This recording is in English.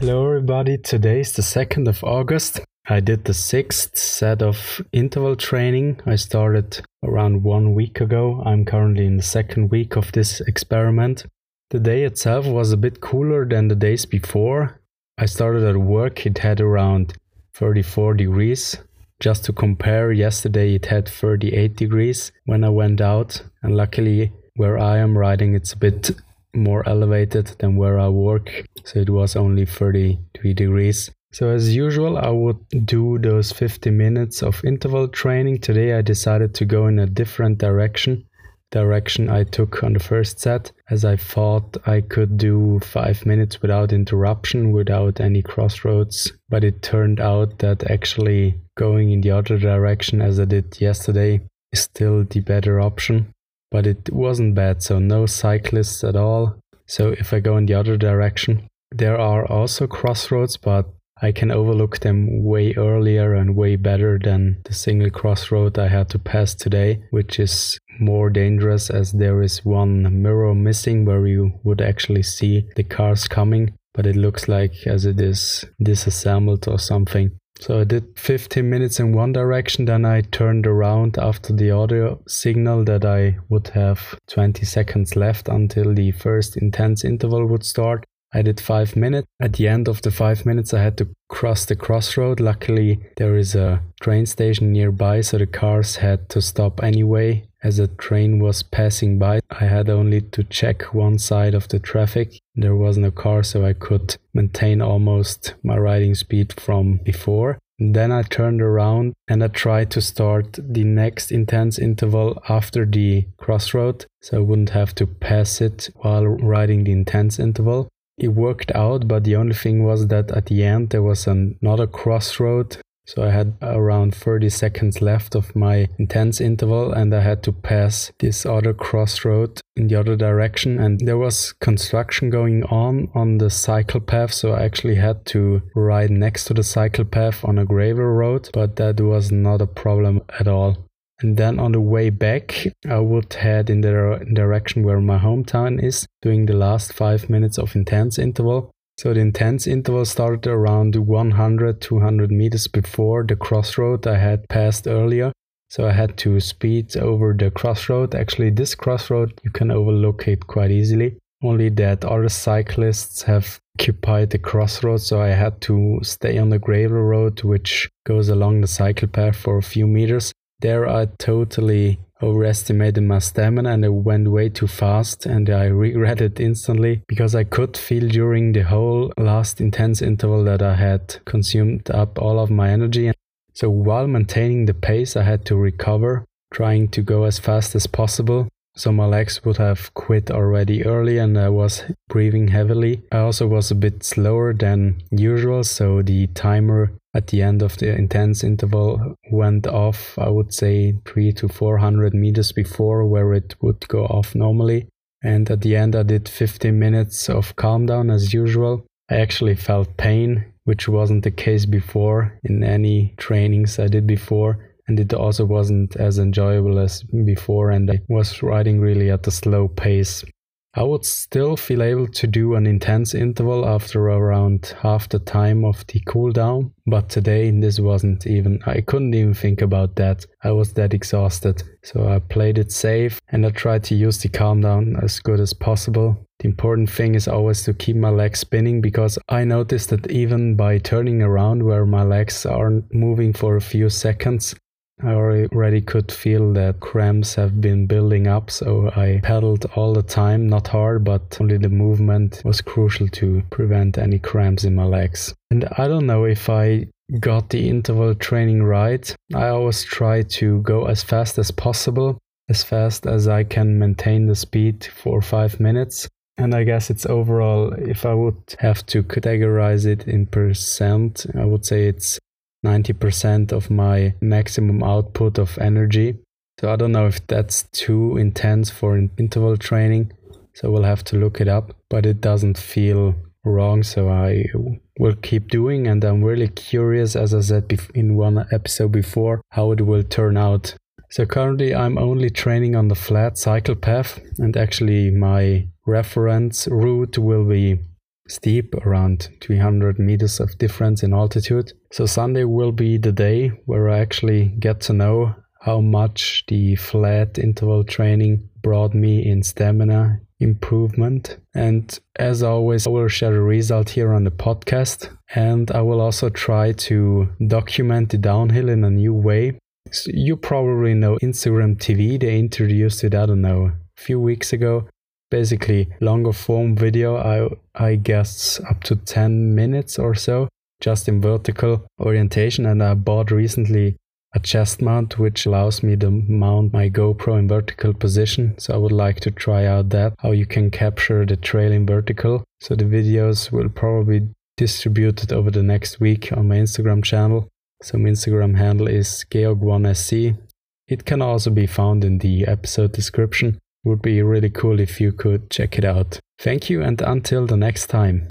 Hello, everybody. Today is the 2nd of August. I did the sixth set of interval training. I started around one week ago. I'm currently in the second week of this experiment. The day itself was a bit cooler than the days before. I started at work, it had around 34 degrees. Just to compare, yesterday it had 38 degrees when I went out, and luckily, where I am riding, it's a bit more elevated than where I work, so it was only 33 degrees. So, as usual, I would do those 50 minutes of interval training. Today, I decided to go in a different direction. Direction I took on the first set, as I thought I could do five minutes without interruption, without any crossroads. But it turned out that actually going in the other direction, as I did yesterday, is still the better option but it wasn't bad, so no cyclists at all. So if I go in the other direction, there are also crossroads, but I can overlook them way earlier and way better than the single crossroad I had to pass today, which is more dangerous as there is one mirror missing where you would actually see the cars coming, but it looks like as it is disassembled or something. So I did 15 minutes in one direction, then I turned around after the audio signal that I would have 20 seconds left until the first intense interval would start. I did five minutes. At the end of the five minutes, I had to cross the crossroad. Luckily, there is a train station nearby, so the cars had to stop anyway. As a train was passing by, I had only to check one side of the traffic. There was no car, so I could maintain almost my riding speed from before. Then I turned around and I tried to start the next intense interval after the crossroad, so I wouldn't have to pass it while riding the intense interval it worked out, but the only thing was that at the end there was another crossroad. So I had around 30 seconds left of my intense interval, and I had to pass this other crossroad in the other direction. And there was construction going on on the cycle path, so I actually had to ride next to the cycle path on a gravel road, but that was not a problem at all. And then on the way back, I would head in the direction where my hometown is, doing the last five minutes of intense interval. So the intense interval started around 100 200 meters before the crossroad I had passed earlier. So I had to speed over the crossroad. Actually, this crossroad you can overlook it quite easily. Only that other cyclists have occupied the crossroad, so I had to stay on the gravel road, which goes along the cycle path for a few meters. There I totally overestimated my stamina and I went way too fast and I regretted instantly because I could feel during the whole last intense interval that I had consumed up all of my energy. So while maintaining the pace, I had to recover, trying to go as fast as possible. So my legs would have quit already early and I was breathing heavily. I also was a bit slower than usual, so the timer at the end of the intense interval went off, I would say three to 400 meters before where it would go off normally. And at the end, I did 15 minutes of calm down as usual. I actually felt pain, which wasn't the case before in any trainings I did before. And it also wasn't as enjoyable as before, and I was riding really at a slow pace. I would still feel able to do an intense interval after around half the time of the cooldown, but today this wasn't even, I couldn't even think about that. I was that exhausted, so I played it safe and I tried to use the calm down as good as possible. The important thing is always to keep my legs spinning because I noticed that even by turning around where my legs aren't moving for a few seconds, I already could feel that cramps have been building up, so I pedaled all the time, not hard, but only the movement was crucial to prevent any cramps in my legs. And I don't know if I got the interval training right. I always try to go as fast as possible, as fast as I can maintain the speed for five minutes. And I guess it's overall, if I would have to categorize it in percent, I would say it's 90% of my maximum output of energy. So I don't know if that's too intense for interval training. So we'll have to look it up, but it doesn't feel wrong. So I will keep doing. And I'm really curious, as I said in one episode before, how it will turn out. So currently I'm only training on the flat cycle path and actually my reference route will be steep around 300 meters of difference in altitude. So Sunday will be the day where I actually get to know how much the flat interval training brought me in stamina improvement. And as always, I will share the result here on the podcast. And I will also try to document the downhill in a new way. So you probably know Instagram TV, they introduced it, I don't know, a few weeks ago. Basically, longer form video, I, I guess up to 10 minutes or so, just in vertical orientation. And I bought recently a chest mount which allows me to mount my GoPro in vertical position. So I would like to try out that, how you can capture the trail in vertical. So the videos will probably distributed over the next week on my Instagram channel. So my Instagram handle is Georg1SC. It can also be found in the episode description. Would be really cool if you could check it out. Thank you, and until the next time.